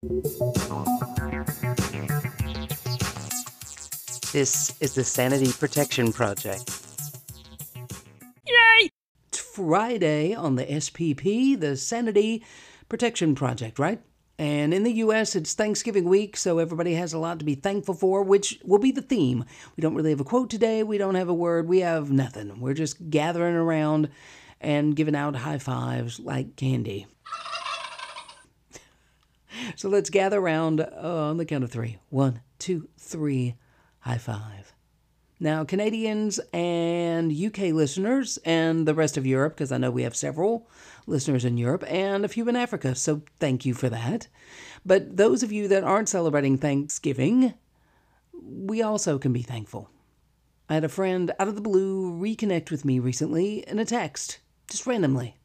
This is the Sanity Protection Project. Yay! It's Friday on the SPP, the Sanity Protection Project, right? And in the US, it's Thanksgiving week, so everybody has a lot to be thankful for, which will be the theme. We don't really have a quote today, we don't have a word, we have nothing. We're just gathering around and giving out high fives like candy. So let's gather around uh, on the count of three. One, two, three, high five. Now, Canadians and UK listeners, and the rest of Europe, because I know we have several listeners in Europe and a few in Africa, so thank you for that. But those of you that aren't celebrating Thanksgiving, we also can be thankful. I had a friend out of the blue reconnect with me recently in a text, just randomly.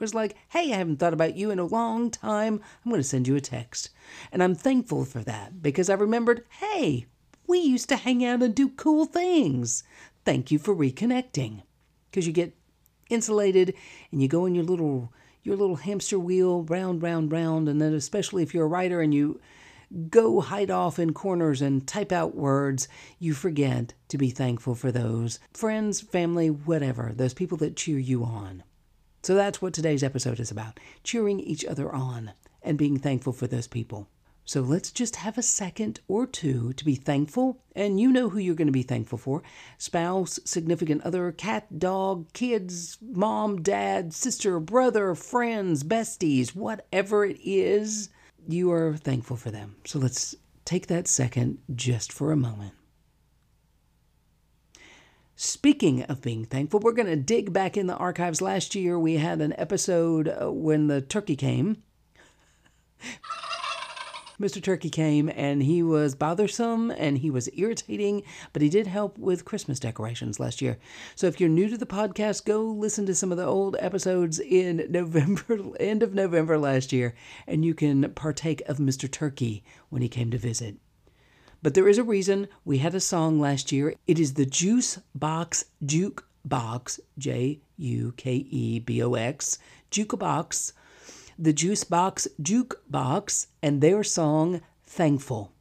Was like, hey, I haven't thought about you in a long time. I'm going to send you a text. And I'm thankful for that because I remembered, hey, we used to hang out and do cool things. Thank you for reconnecting. Because you get insulated and you go in your little your little hamster wheel round round round and then especially if you're a writer and you go hide off in corners and type out words you forget to be thankful for those friends family whatever those people that cheer you on so that's what today's episode is about cheering each other on and being thankful for those people. So let's just have a second or two to be thankful, and you know who you're going to be thankful for spouse, significant other, cat, dog, kids, mom, dad, sister, brother, friends, besties, whatever it is, you are thankful for them. So let's take that second just for a moment. Speaking of being thankful, we're going to dig back in the archives. Last year, we had an episode uh, when the turkey came. Mr. Turkey came and he was bothersome and he was irritating, but he did help with Christmas decorations last year. So if you're new to the podcast, go listen to some of the old episodes in November, end of November last year, and you can partake of Mr. Turkey when he came to visit. But there is a reason we had a song last year. It is the Juice Box J U K E B O X, Jukebox, the Juice Box Jukebox, and their song Thankful.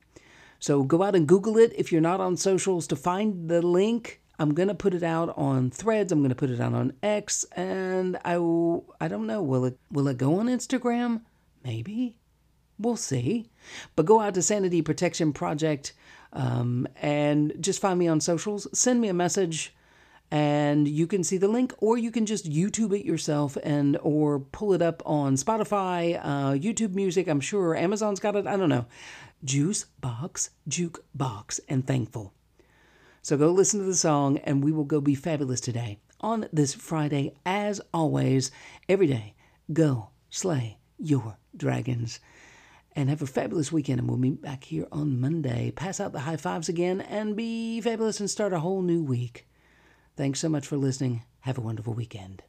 So go out and Google it if you're not on socials to find the link. I'm gonna put it out on Threads. I'm gonna put it out on X, and I I don't know. Will it will it go on Instagram? Maybe. We'll see. But go out to Sanity Protection Project um, and just find me on socials. Send me a message and you can see the link or you can just youtube it yourself and or pull it up on spotify uh, youtube music i'm sure amazon's got it i don't know juice box juke box and thankful so go listen to the song and we will go be fabulous today on this friday as always every day go slay your dragons and have a fabulous weekend. And we'll meet back here on Monday. Pass out the high fives again and be fabulous and start a whole new week. Thanks so much for listening. Have a wonderful weekend.